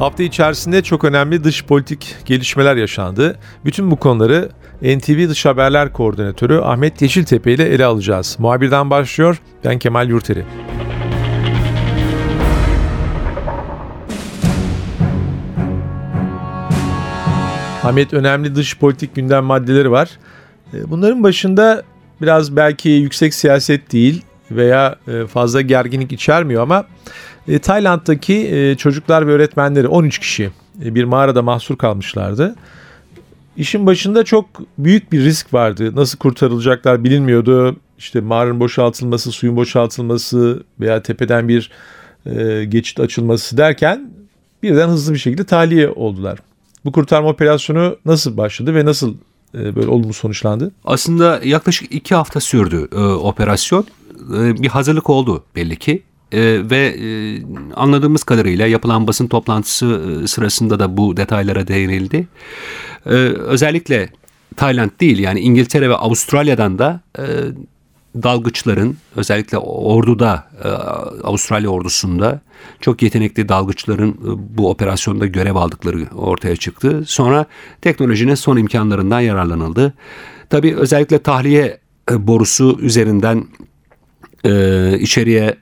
Hafta içerisinde çok önemli dış politik gelişmeler yaşandı. Bütün bu konuları NTV Dış Haberler Koordinatörü Ahmet Yeşiltepe ile ele alacağız. Muhabirden başlıyor. Ben Kemal Yurteri. Ahmet önemli dış politik gündem maddeleri var. E, bunların başında biraz belki yüksek siyaset değil veya e, fazla gerginlik içermiyor ama e, Tayland'daki çocuklar ve öğretmenleri 13 kişi bir mağarada mahsur kalmışlardı. İşin başında çok büyük bir risk vardı. Nasıl kurtarılacaklar bilinmiyordu. İşte mağaranın boşaltılması, suyun boşaltılması veya tepeden bir geçit açılması derken birden hızlı bir şekilde tahliye oldular. Bu kurtarma operasyonu nasıl başladı ve nasıl e, böyle olumlu sonuçlandı? Aslında yaklaşık iki hafta sürdü e, operasyon. E, bir hazırlık oldu belli ki. E, ve e, anladığımız kadarıyla yapılan basın toplantısı e, sırasında da bu detaylara değinildi. E, özellikle Tayland değil yani İngiltere ve Avustralya'dan da e, dalgıçların özellikle orduda e, Avustralya ordusunda çok yetenekli dalgıçların e, bu operasyonda görev aldıkları ortaya çıktı. Sonra teknolojinin son imkanlarından yararlanıldı. Tabii özellikle tahliye e, borusu üzerinden içeriye e,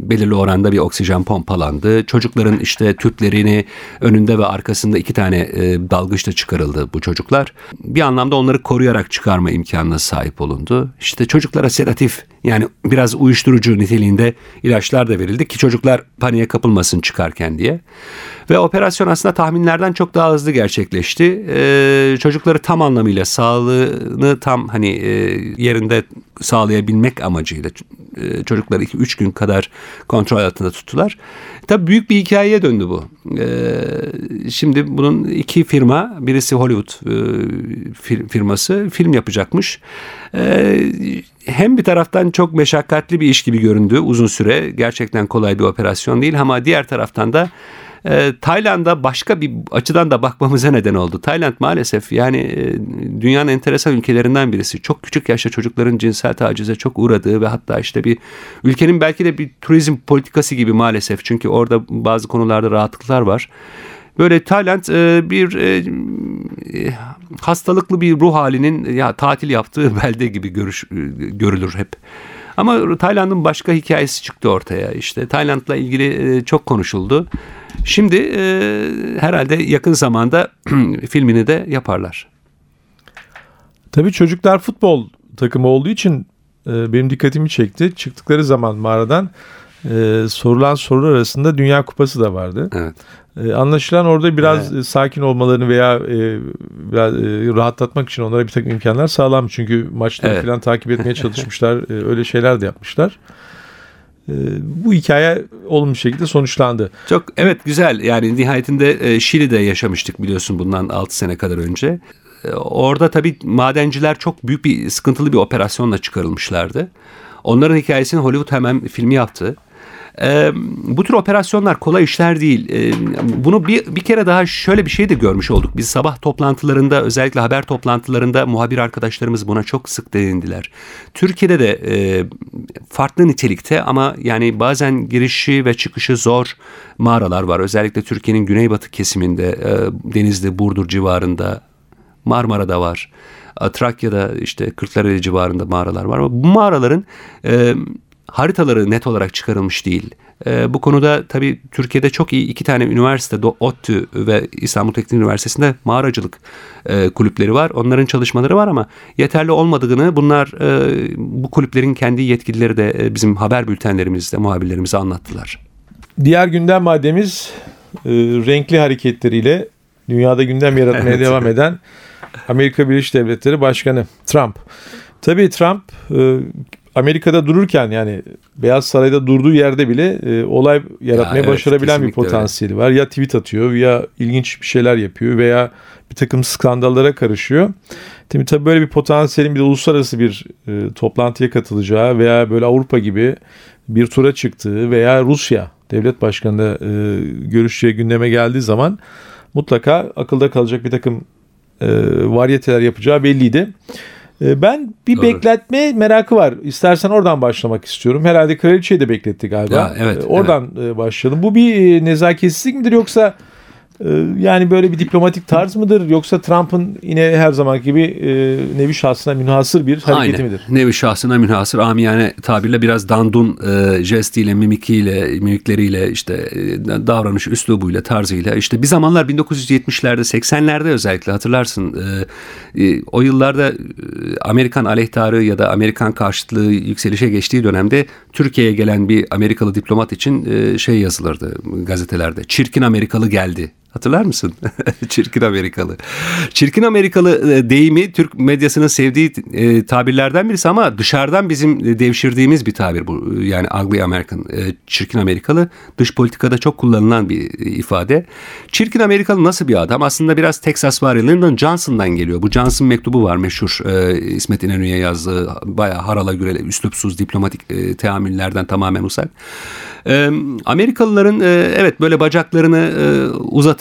belirli oranda bir oksijen pompalandı. Çocukların işte tüplerini önünde ve arkasında iki tane e, dalgıçla çıkarıldı bu çocuklar. Bir anlamda onları koruyarak çıkarma imkanına sahip olundu. İşte çocuklara sedatif yani biraz uyuşturucu niteliğinde ilaçlar da verildi ki çocuklar paniğe kapılmasın çıkarken diye. Ve operasyon aslında tahminlerden çok daha hızlı gerçekleşti. Ee, çocukları tam anlamıyla sağlığını tam hani e, yerinde sağlayabilmek amacıyla e, çocukları 2-3 gün kadar kontrol altında tuttular. Tabii büyük bir hikayeye döndü bu. Ee, şimdi bunun iki firma, birisi Hollywood e, firması film yapacakmış. Ee, hem bir taraftan çok meşakkatli bir iş gibi göründü uzun süre. Gerçekten kolay bir operasyon değil ama diğer taraftan da e, Tayland'a başka bir açıdan da bakmamıza neden oldu. Tayland maalesef yani e, dünyanın enteresan ülkelerinden birisi. Çok küçük yaşta çocukların cinsel tacize çok uğradığı ve hatta işte bir ülkenin belki de bir turizm politikası gibi maalesef. Çünkü orada bazı konularda rahatlıklar var. Böyle Tayland e, bir e, e, hastalıklı bir ruh halinin ya tatil yaptığı belde gibi görüş, görülür hep. Ama Tayland'ın başka hikayesi çıktı ortaya. İşte Tayland'la ilgili çok konuşuldu. Şimdi e, herhalde yakın zamanda filmini de yaparlar. Tabii çocuklar futbol takımı olduğu için e, benim dikkatimi çekti. Çıktıkları zaman mağaradan e, sorulan sorular arasında Dünya Kupası da vardı. Evet. E, anlaşılan orada biraz evet. sakin olmalarını veya e, biraz e, rahatlatmak için onlara bir takım imkanlar sağlanmış. Çünkü maçları evet. falan takip etmeye çalışmışlar. e, öyle şeyler de yapmışlar. Ee, bu hikaye olumlu şekilde sonuçlandı. Çok evet güzel yani nihayetinde e, Şili'de yaşamıştık biliyorsun bundan 6 sene kadar önce. E, orada tabii madenciler çok büyük bir sıkıntılı bir operasyonla çıkarılmışlardı. Onların hikayesini Hollywood hemen filmi yaptı. E, bu tür operasyonlar kolay işler değil. E, bunu bir, bir kere daha şöyle bir şey de görmüş olduk. Biz sabah toplantılarında özellikle haber toplantılarında muhabir arkadaşlarımız buna çok sık değindiler. Türkiye'de de e, farklı nitelikte ama yani bazen girişi ve çıkışı zor mağaralar var. Özellikle Türkiye'nin güneybatı kesiminde e, Denizli, Burdur civarında Marmara'da var. Trakya'da işte Kırklareli civarında mağaralar var. Ama bu mağaraların haritaları net olarak çıkarılmış değil. E, bu konuda tabii Türkiye'de çok iyi iki tane üniversite, ODTÜ ve İstanbul Teknik Üniversitesi'nde mağaracılık e, kulüpleri var. Onların çalışmaları var ama yeterli olmadığını bunlar e, bu kulüplerin kendi yetkilileri de e, bizim haber bültenlerimizde muhabirlerimize anlattılar. Diğer gündem maddemiz e, renkli hareketleriyle dünyada gündem yaratmaya evet. devam eden Amerika Birleşik Devletleri Başkanı Trump. Tabii Trump e, Amerika'da dururken yani Beyaz Saray'da durduğu yerde bile e, olay yaratmaya evet, başarabilen bir kesinlikle öyle. potansiyeli var. Ya tweet atıyor ya ilginç bir şeyler yapıyor veya bir takım skandallara karışıyor. Tabii tabii böyle bir potansiyelin bir de uluslararası bir e, toplantıya katılacağı veya böyle Avrupa gibi bir tura çıktığı veya Rusya devlet başkanı e, görüşeceği gündeme geldiği zaman mutlaka akılda kalacak bir takım e, varyeteler yapacağı belliydi. E, ben bir Doğru. bekletme merakı var. İstersen oradan başlamak istiyorum. Herhalde kraliçeyi de bekletti galiba. Ya, evet, E, oradan e, başlayalım. Bu bir e, nezaketsizlik midir yoksa yani böyle bir diplomatik tarz mıdır yoksa Trump'ın yine her zaman gibi e, nevi şahsına münhasır bir hareketi Aynen. midir? Nevi şahsına münhasır amiyane tabirle biraz dandun e, jestiyle, mimikiyle, mimikleriyle işte e, davranış üslubuyla, tarzıyla işte bir zamanlar 1970'lerde 80'lerde özellikle hatırlarsın e, e, o yıllarda e, Amerikan aleyhtarı ya da Amerikan karşıtlığı yükselişe geçtiği dönemde Türkiye'ye gelen bir Amerikalı diplomat için e, şey yazılırdı gazetelerde. Çirkin Amerikalı geldi. Hatırlar mısın? Çirkin Amerikalı. Çirkin Amerikalı e, deyimi Türk medyasının sevdiği e, tabirlerden birisi ama dışarıdan bizim devşirdiğimiz bir tabir bu. Yani ugly American, e, çirkin Amerikalı. Dış politikada çok kullanılan bir ifade. Çirkin Amerikalı nasıl bir adam? Aslında biraz Texas var. Lyndon Johnson'dan geliyor. Bu Johnson mektubu var meşhur. İsmet İnönü'ye yazdığı bayağı harala gürele, üslupsuz diplomatik teamüllerden tamamen uzak. Amerikalıların evet böyle bacaklarını e,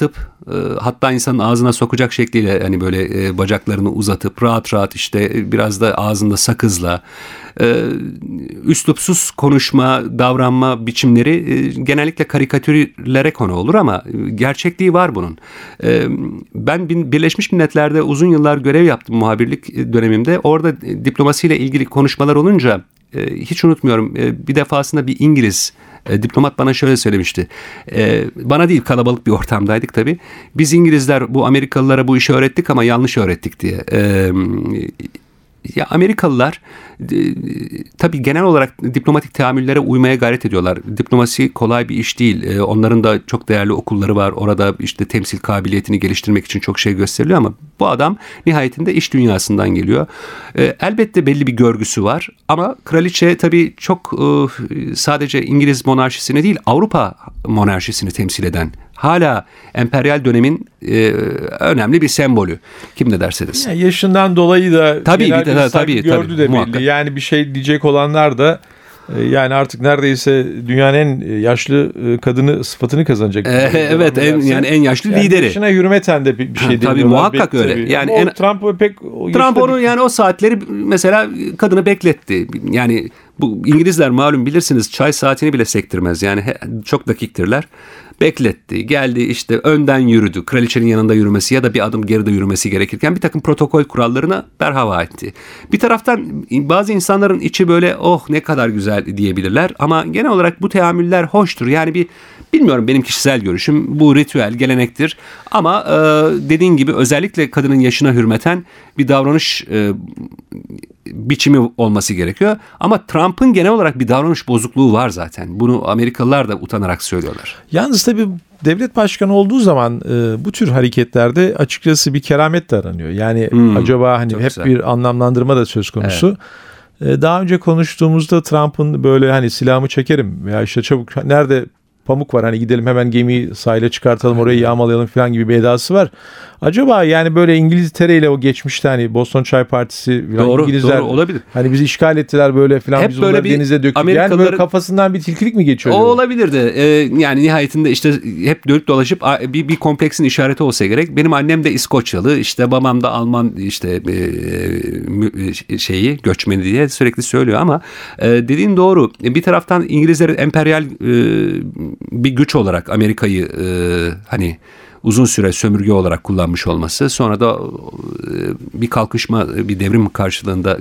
uzatıp e, hatta insanın ağzına sokacak şekliyle hani böyle e, bacaklarını uzatıp rahat rahat işte e, biraz da ağzında sakızla e, üslupsuz konuşma, davranma biçimleri e, genellikle karikatürlere konu olur ama e, gerçekliği var bunun. E, ben Birleşmiş Milletler'de uzun yıllar görev yaptım muhabirlik dönemimde. Orada e, diplomasiyle ilgili konuşmalar olunca hiç unutmuyorum bir defasında bir İngiliz e, diplomat bana şöyle söylemişti. E, bana değil kalabalık bir ortamdaydık tabii. Biz İngilizler bu Amerikalılara bu işi öğrettik ama yanlış öğrettik diye. E, ya Amerikalılar e, tabii genel olarak diplomatik teamüllere uymaya gayret ediyorlar. Diplomasi kolay bir iş değil. E, onların da çok değerli okulları var. Orada işte temsil kabiliyetini geliştirmek için çok şey gösteriliyor ama bu adam nihayetinde iş dünyasından geliyor. E, elbette belli bir görgüsü var ama kraliçe tabii çok e, sadece İngiliz monarşisini değil Avrupa monarşisini temsil eden hala emperyal dönemin e, önemli bir sembolü. Kim ne derse desin. Yani yaşından dolayı da Tabii, bir de- bir tabii, gördü tabii, de muhakkak. belli. Yani bir şey diyecek olanlar da e, yani artık neredeyse dünyanın en yaşlı e, kadını sıfatını kazanacak. Ee, evet en, yani en yaşlı Yani lideri. Yaşına hürmeten de bir bir şey Tabii, muhakkak Belki öyle. tabii. Yani Ama en- Trump pek Trump onu yani o saatleri mesela kadını bekletti. Yani bu İngilizler malum bilirsiniz çay saatini bile sektirmez. Yani he- çok dakiktirler. Bekletti. Geldi işte önden yürüdü. Kraliçenin yanında yürümesi ya da bir adım geride yürümesi gerekirken bir takım protokol kurallarına berhava etti. Bir taraftan bazı insanların içi böyle oh ne kadar güzel diyebilirler ama genel olarak bu teamüller hoştur. Yani bir bilmiyorum benim kişisel görüşüm bu ritüel gelenektir ama e, dediğin gibi özellikle kadının yaşına hürmeten bir davranış e, biçimi olması gerekiyor. Ama Trump'ın genel olarak bir davranış bozukluğu var zaten. Bunu Amerikalılar da utanarak söylüyorlar. Yalnız tabii devlet başkanı olduğu zaman e, bu tür hareketlerde açıkçası bir keramet de aranıyor. Yani Hmm, acaba hani hep güzel. bir anlamlandırma da söz konusu. E, daha önce konuştuğumuzda Trump'ın böyle hani silahımı çekerim veya işte çabuk nerede pamuk var hani gidelim hemen gemiyi sahile çıkartalım orayı yağmalayalım falan gibi bir edası var. Acaba yani böyle İngiltere ile o geçmişte hani Boston Çay Partisi falan Doğru, İngilizler doğru olabilir. hani bizi işgal ettiler böyle falan Hep biz böyle bir denize döktük. Yani böyle kafasından bir tilkilik mi geçiyor? O acaba? olabilir de e, yani nihayetinde işte hep dönüp dolaşıp bir, bir kompleksin işareti olsa gerek. Benim annem de İskoçyalı işte babam da Alman işte e, e, şeyi göçmeni diye sürekli söylüyor ama e, dediğin doğru. Bir taraftan İngilizlerin emperyal e, bir güç olarak Amerika'yı e, hani uzun süre sömürge olarak kullanmış olması sonra da e, bir kalkışma bir devrim karşılığında e,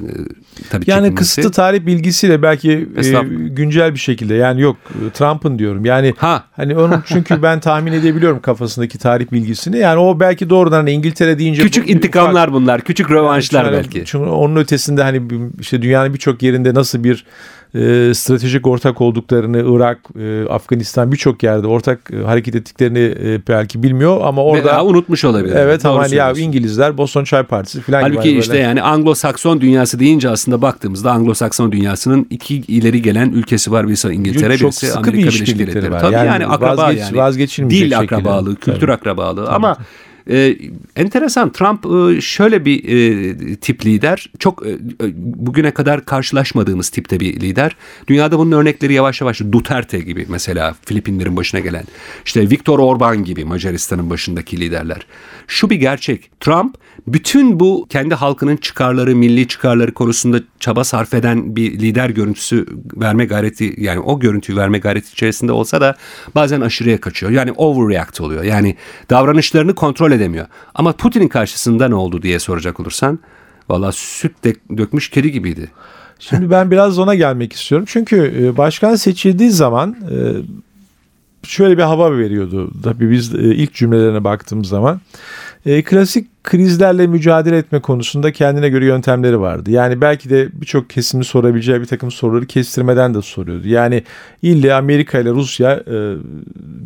tabii Yani çekilmesi. kısıtlı tarih bilgisiyle belki e, güncel bir şekilde yani yok e, Trump'ın diyorum. Yani Ha. hani onun çünkü ben tahmin edebiliyorum kafasındaki tarih bilgisini. Yani o belki doğrudan hani İngiltere deyince Küçük bu- intikamlar bunlar, küçük ufak- rövanşlar Yani belki. Çünkü onun ötesinde hani işte dünyanın birçok yerinde nasıl bir e, stratejik ortak olduklarını Irak, e, Afganistan birçok yerde ortak e, hareket ettiklerini e, belki bilmiyor ama orada Veya unutmuş olabilir. Evet ama hani ya. İngilizler Boston Çay Partisi falan gibi. Halbuki hani işte böyle. yani Anglo-Sakson dünyası deyince aslında baktığımızda Anglo-Sakson dünyasının iki ileri gelen ülkesi var. Birisi İngiltere, Çok birisi Amerika bir Birleşik Devletleri. var. Tabii yani, Yani akraba vazgeç- yani. Dil şekilde. akrabalığı, kültür Tabii. akrabalığı ama e, enteresan Trump e, şöyle bir e, tip lider. Çok e, e, bugüne kadar karşılaşmadığımız tipte bir lider. Dünyada bunun örnekleri yavaş yavaş Duterte gibi mesela Filipinlerin başına gelen. işte Viktor Orban gibi Macaristan'ın başındaki liderler. Şu bir gerçek. Trump bütün bu kendi halkının çıkarları, milli çıkarları konusunda çaba sarf eden bir lider görüntüsü verme gayreti yani o görüntüyü verme gayreti içerisinde olsa da bazen aşırıya kaçıyor. Yani overreact oluyor. Yani davranışlarını kontrol edemiyor. Ama Putin'in karşısında ne oldu diye soracak olursan valla süt de, dökmüş kedi gibiydi. Şimdi ben biraz ona gelmek istiyorum. Çünkü e, başkan seçildiği zaman e, şöyle bir hava veriyordu. Tabii biz e, ilk cümlelerine baktığımız zaman e, klasik krizlerle mücadele etme konusunda kendine göre yöntemleri vardı. Yani belki de birçok kesimin sorabileceği bir takım soruları kestirmeden de soruyordu. Yani ille Amerika ile Rusya e,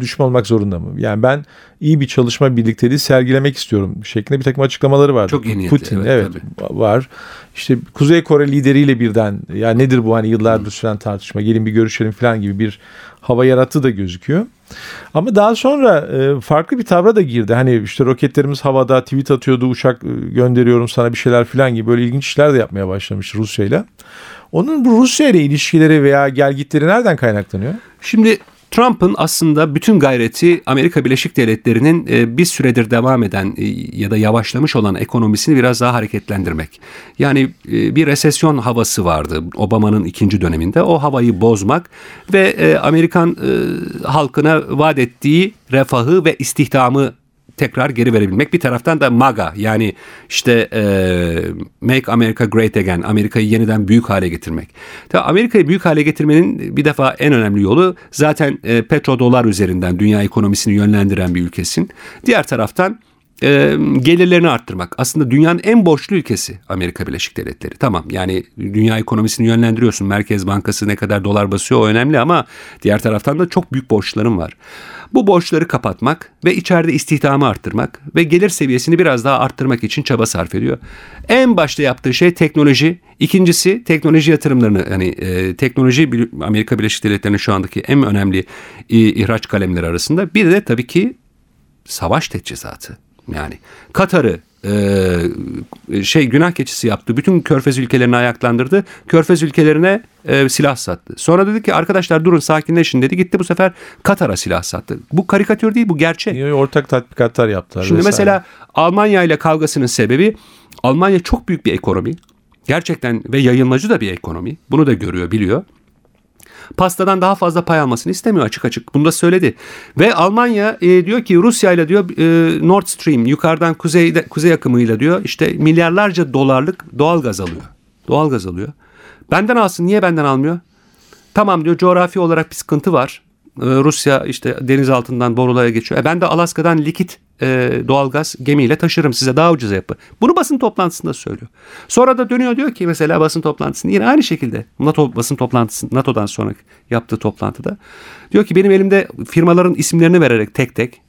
düşman olmak zorunda mı? Yani ben iyi bir çalışma birlikteliği sergilemek istiyorum şeklinde bir takım açıklamaları vardı. Çok iyi niyetli, Putin evet, evet, var. İşte Kuzey Kore lideriyle birden ya nedir bu hani yıllardır süren tartışma gelin bir görüşelim falan gibi bir hava yarattığı da gözüküyor. Ama daha sonra e, farklı bir tavra da girdi. Hani işte roketlerimiz havada tweet atıyordu uçak e, gönderiyorum sana bir şeyler falan gibi böyle ilginç işler de yapmaya başlamış Rusya ile. Onun bu Rusya ile ilişkileri veya gelgitleri nereden kaynaklanıyor? Şimdi Trump'ın aslında bütün gayreti Amerika Birleşik Devletleri'nin e, bir süredir devam eden e, ya da yavaşlamış olan ekonomisini biraz daha hareketlendirmek. Yani e, bir resesyon havası vardı Obama'nın ikinci döneminde. O havayı bozmak ve Amerikan halkına vaat ettiği refahı ve istihdamı tekrar geri verebilmek. Bir taraftan da MAGA yani işte e, Make America Great Again, Amerika'yı yeniden büyük hale getirmek. Tabii Amerika'yı büyük hale getirmenin bir defa en önemli yolu zaten e, petrodolar üzerinden dünya ekonomisini yönlendiren bir ülkesin. Diğer taraftan e, gelirlerini arttırmak. Aslında dünyanın en borçlu ülkesi Amerika Birleşik Devletleri. Tamam yani dünya ekonomisini yönlendiriyorsun. Merkez Bankası ne kadar dolar basıyor o önemli ama diğer taraftan da çok büyük borçların var. Bu borçları kapatmak ve içeride istihdamı arttırmak ve gelir seviyesini biraz daha arttırmak için çaba sarf ediyor. En başta yaptığı şey teknoloji. İkincisi teknoloji yatırımlarını hani e, teknoloji Amerika Birleşik Devletleri'nin şu andaki en önemli e, ihraç kalemleri arasında. Bir de tabii ki savaş teçhizatı. Yani Katar'ı e, şey günah keçisi yaptı. Bütün körfez ülkelerini ayaklandırdı. Körfez ülkelerine e, silah sattı. Sonra dedi ki arkadaşlar durun sakinleşin dedi. Gitti bu sefer Katar'a silah sattı. Bu karikatür değil bu gerçek. Ortak tatbikatlar yaptılar. Şimdi vesaire. mesela Almanya ile kavgasının sebebi Almanya çok büyük bir ekonomi. Gerçekten ve yayılmacı da bir ekonomi. Bunu da görüyor, biliyor. Pastadan daha fazla pay almasını istemiyor açık açık. Bunu da söyledi. Ve Almanya e, diyor ki Rusya ile diyor e, Nord Stream yukarıdan kuzeyde, kuzey akımıyla diyor işte milyarlarca dolarlık doğal gaz alıyor. Doğal gaz alıyor. Benden alsın. Niye benden almıyor? Tamam diyor coğrafi olarak bir sıkıntı var. Ee, Rusya işte deniz altından borulara geçiyor. E ben de Alaska'dan likit e, doğalgaz gemiyle taşırım size daha ucuza yapı. Bunu basın toplantısında söylüyor. Sonra da dönüyor diyor ki mesela basın toplantısında yine aynı şekilde NATO basın toplantısı NATO'dan sonra yaptığı toplantıda diyor ki benim elimde firmaların isimlerini vererek tek tek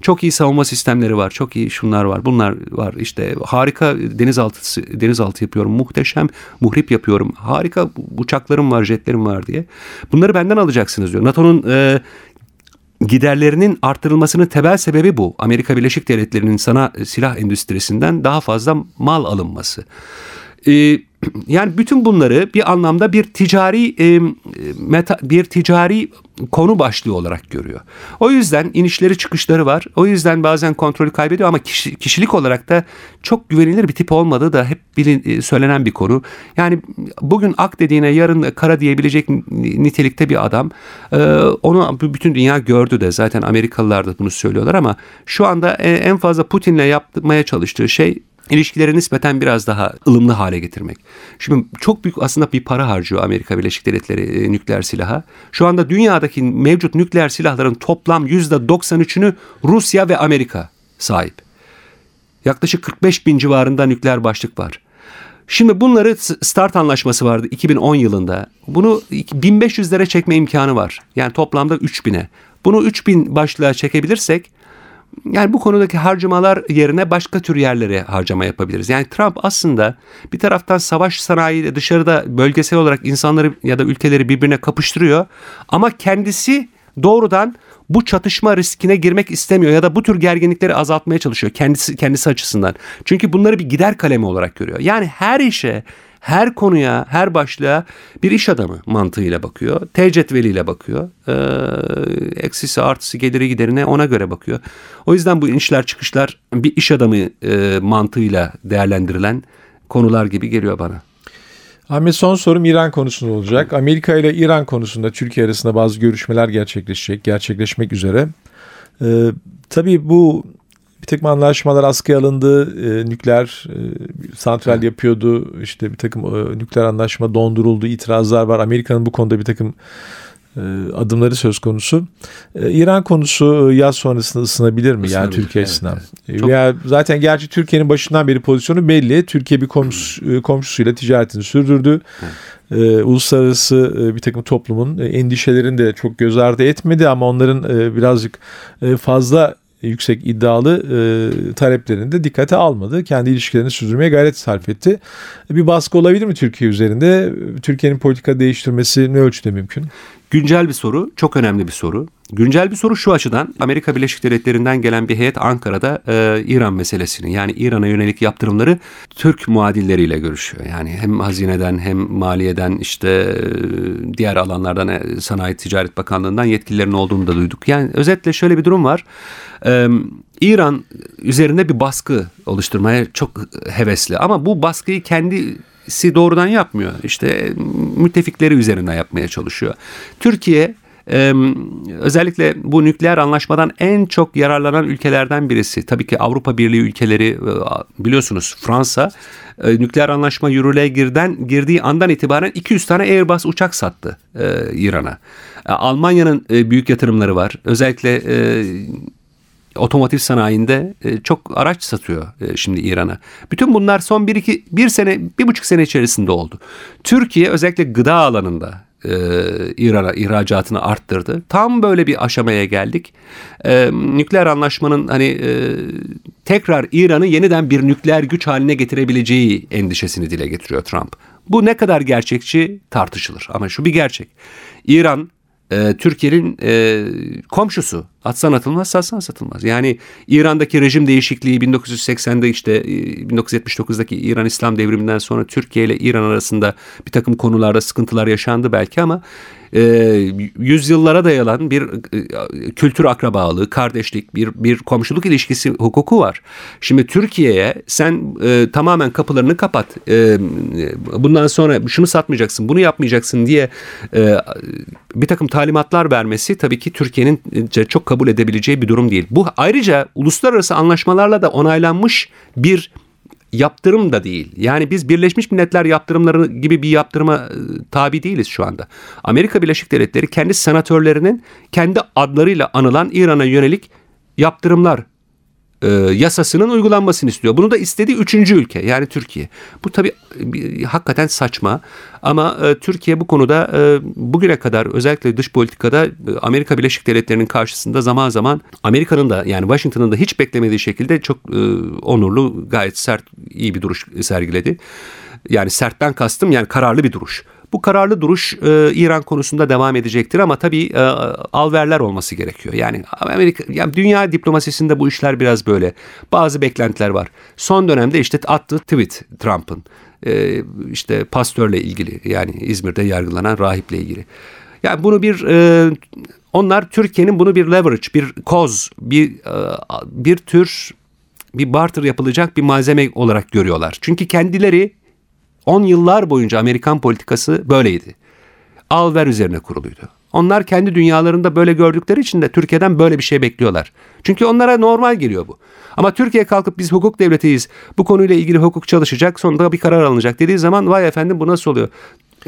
çok iyi savunma sistemleri var. Çok iyi şunlar var. Bunlar var. İşte harika denizaltı denizaltı yapıyorum. Muhteşem muhrip yapıyorum. Harika uçaklarım var, jetlerim var diye. Bunları benden alacaksınız diyor. NATO'nun e, giderlerinin artırılmasının temel sebebi bu. Amerika Birleşik Devletleri'nin sana silah endüstrisinden daha fazla mal alınması. Ee, yani bütün bunları bir anlamda bir ticari e, meta, bir ticari konu başlığı olarak görüyor. O yüzden inişleri çıkışları var. O yüzden bazen kontrolü kaybediyor ama kişi, kişilik olarak da çok güvenilir bir tip olmadığı da hep bilin, söylenen bir konu. Yani bugün ak dediğine yarın kara diyebilecek nitelikte bir adam. Onu bütün dünya gördü de zaten Amerikalılar da bunu söylüyorlar ama şu anda en fazla Putin'le yapmaya çalıştığı şey ilişkileri nispeten biraz daha ılımlı hale getirmek. Şimdi çok büyük aslında bir para harcıyor Amerika Birleşik Devletleri e, nükleer silaha. Şu anda dünyadaki mevcut nükleer silahların toplam %93'ünü Rusya ve Amerika sahip. Yaklaşık 45 bin civarında nükleer başlık var. Şimdi bunları start anlaşması vardı 2010 yılında. Bunu 1500'lere çekme imkanı var. Yani toplamda 3000'e. Bunu 3000 başlığa çekebilirsek yani bu konudaki harcamalar yerine başka tür yerlere harcama yapabiliriz. Yani Trump aslında bir taraftan savaş sanayiyle dışarıda bölgesel olarak insanları ya da ülkeleri birbirine kapıştırıyor ama kendisi doğrudan bu çatışma riskine girmek istemiyor ya da bu tür gerginlikleri azaltmaya çalışıyor kendisi kendisi açısından. Çünkü bunları bir gider kalemi olarak görüyor. Yani her işe her konuya, her başlığa bir iş adamı mantığıyla bakıyor. T cetveliyle bakıyor. Ee, eksisi artısı geliri giderine ona göre bakıyor. O yüzden bu inişler çıkışlar bir iş adamı e, mantığıyla değerlendirilen konular gibi geliyor bana. Ahmet son sorum İran konusunda olacak. Amerika ile İran konusunda Türkiye arasında bazı görüşmeler gerçekleşecek, gerçekleşmek üzere. Ee, tabii bu bir takım anlaşmalar askıya alındı. E, nükleer e, santral yapıyordu. İşte bir takım e, nükleer anlaşma donduruldu. İtirazlar var. Amerika'nın bu konuda bir takım e, adımları söz konusu. E, İran konusu yaz sonrasında ısınabilir mi? Yani Türkiye evet, açısından. Evet. Çok... Ya zaten gerçi Türkiye'nin başından beri pozisyonu belli. Türkiye bir komşu, komşusuyla ticaretini sürdürdü. Ee, uluslararası e, bir takım toplumun endişelerini de çok göz ardı etmedi ama onların e, birazcık e, fazla yüksek iddialı e, taleplerini de dikkate almadı. Kendi ilişkilerini sürdürmeye gayret sarf etti. Bir baskı olabilir mi Türkiye üzerinde? Türkiye'nin politika değiştirmesi ne ölçüde mümkün? Güncel bir soru, çok önemli bir soru. Güncel bir soru şu açıdan Amerika Birleşik Devletleri'nden gelen bir heyet Ankara'da e, İran meselesini yani İran'a yönelik yaptırımları Türk muadilleriyle görüşüyor. Yani hem hazineden hem maliyeden işte e, diğer alanlardan e, Sanayi Ticaret Bakanlığı'ndan yetkililerin olduğunu da duyduk. Yani özetle şöyle bir durum var. E, İran üzerinde bir baskı oluşturmaya çok hevesli ama bu baskıyı kendisi doğrudan yapmıyor. İşte müttefikleri üzerinden yapmaya çalışıyor. Türkiye özellikle bu nükleer anlaşmadan en çok yararlanan ülkelerden birisi. Tabii ki Avrupa Birliği ülkeleri e, biliyorsunuz Fransa e, nükleer anlaşma yürürlüğe girden, girdiği andan itibaren 200 tane Airbus uçak sattı e, İran'a. Almanya'nın büyük yatırımları var. Özellikle otomotiv sanayinde çok araç satıyor şimdi İran'a. Bütün bunlar son bir iki bir sene bir buçuk sene içerisinde oldu. Türkiye özellikle gıda alanında e, İran'a ihracatını arttırdı. Tam böyle bir aşamaya geldik. E, nükleer anlaşmanın hani e, tekrar İran'ı yeniden bir nükleer güç haline getirebileceği endişesini dile getiriyor Trump. Bu ne kadar gerçekçi tartışılır ama şu bir gerçek. İran e, Türkiye'nin e, komşusu. Atsan atılmaz, satsan satılmaz. Yani İran'daki rejim değişikliği 1980'de işte e, 1979'daki İran İslam devriminden sonra Türkiye ile İran arasında bir takım konularda sıkıntılar yaşandı belki ama e, yüzyıllara dayanan bir e, kültür akrabalığı, kardeşlik, bir bir komşuluk ilişkisi hukuku var. Şimdi Türkiye'ye sen e, tamamen kapılarını kapat. E, bundan sonra şunu satmayacaksın, bunu yapmayacaksın diye e, bir takım talimatlar vermesi tabii ki Türkiye'nin e, çok kabul edebileceği bir durum değil. Bu ayrıca uluslararası anlaşmalarla da onaylanmış bir yaptırım da değil. Yani biz Birleşmiş Milletler yaptırımları gibi bir yaptırıma e, tabi değiliz şu anda. Amerika Birleşik Devletleri kendi senatörlerinin kendi adlarıyla anılan İran'a yönelik yaptırımlar e, yasasının uygulanmasını istiyor. Bunu da istediği üçüncü ülke yani Türkiye. Bu tabii e, hakikaten saçma ama e, Türkiye bu konuda e, bugüne kadar özellikle dış politikada e, Amerika Birleşik Devletleri'nin karşısında zaman zaman Amerika'nın da yani Washington'ın da hiç beklemediği şekilde çok e, onurlu gayet sert iyi bir duruş sergiledi. Yani sertten kastım yani kararlı bir duruş. Bu kararlı duruş e, İran konusunda devam edecektir ama tabii e, alverler olması gerekiyor. Yani Amerika yani dünya diplomasisinde bu işler biraz böyle. Bazı beklentiler var. Son dönemde işte attığı tweet Trump'ın e, işte pastörle ilgili yani İzmir'de yargılanan rahiple ilgili. Yani bunu bir e, onlar Türkiye'nin bunu bir leverage, bir koz, bir e, bir tür bir barter yapılacak bir malzeme olarak görüyorlar. Çünkü kendileri 10 yıllar boyunca Amerikan politikası böyleydi. Al ver üzerine kuruluydu. Onlar kendi dünyalarında böyle gördükleri için de Türkiye'den böyle bir şey bekliyorlar. Çünkü onlara normal geliyor bu. Ama Türkiye kalkıp biz hukuk devletiyiz, bu konuyla ilgili hukuk çalışacak, sonunda bir karar alınacak dediği zaman vay efendim bu nasıl oluyor?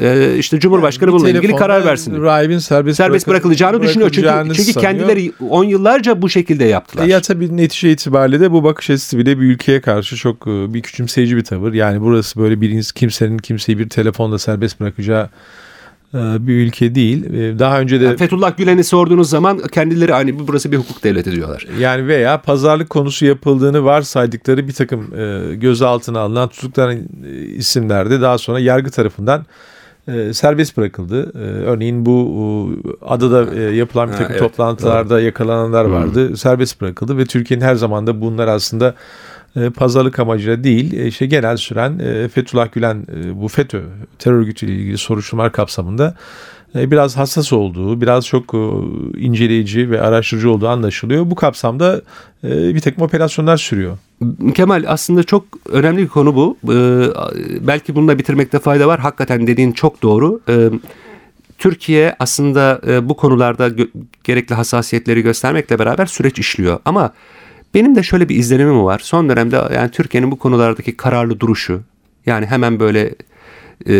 E, işte Cumhurbaşkanı bununla ilgili karar versin. Rahibin serbest, Serbest bırakıl- bırakılacağını düşünüyor çünkü bırakılacağını çünkü sanıyor. kendileri 10 yıllarca bu şekilde yaptılar. E Ya tabii netice itibariyle de bu bakış açısı bile bir ülkeye karşı çok e, bir küçümseyici bir tavır. Yani burası böyle bir kimsenin kimseyi bir telefonla serbest bırakacağı e, bir ülke değil. E, Daha önce de Yani Fethullah Gülen'i sorduğunuz zaman kendileri hani burası bir hukuk devleti diyorlar. yani veya pazarlık konusu yapıldığını varsaydıkları bir takım gözaltına alınan tutuklanan isimlerde daha sonra yargı tarafından e, serbest bırakıldı. E, örneğin bu e, adada e, yapılan bir Ha, takım evet, toplantılarda yakalananlar vardı. Serbest bırakıldı ve Türkiye'nin her zaman da bunlar aslında pazarlık amacıyla değil, e, işte genel süren e, Fethullah Gülen e, bu FETÖ terör örgütüyle ilgili soruşturmalar kapsamında e, biraz hassas olduğu, biraz çok e, inceleyici ve araştırıcı olduğu anlaşılıyor. Bu kapsamda e, bir takım operasyonlar sürüyor. Kemal aslında çok önemli bir konu bu. Belki bununla bitirmekte fayda var. Hakikaten dediğin çok doğru. Türkiye aslında e, bu konularda gerekli hassasiyetleri göstermekle beraber süreç işliyor. Ama benim de şöyle bir izlenimim var. Son dönemde yani Türkiye'nin bu konulardaki kararlı duruşu yani hemen böyle e,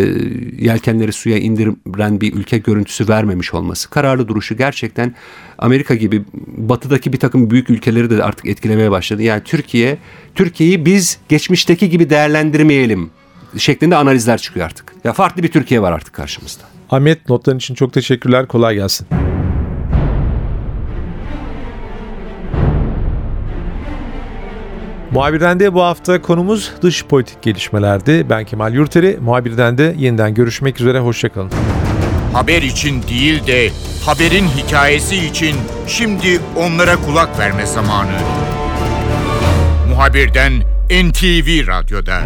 yelkenleri suya indiren bir ülke görüntüsü vermemiş olması. Kararlı duruşu gerçekten Amerika gibi batıdaki bir takım büyük ülkeleri de artık etkilemeye başladı. Yani Türkiye, Türkiye'yi biz geçmişteki gibi değerlendirmeyelim şeklinde analizler çıkıyor artık. Ya farklı bir Türkiye var artık karşımızda. Ahmet notların için çok teşekkürler. Kolay gelsin. Muhabirden de bu hafta konumuz dış politik gelişmelerdi. Ben Kemal Yurteri. Muhabirden de yeniden görüşmek üzere. Hoşçakalın. Haber için değil de haberin hikayesi için şimdi onlara kulak verme zamanı. Muhabirden NTV Radyo'da.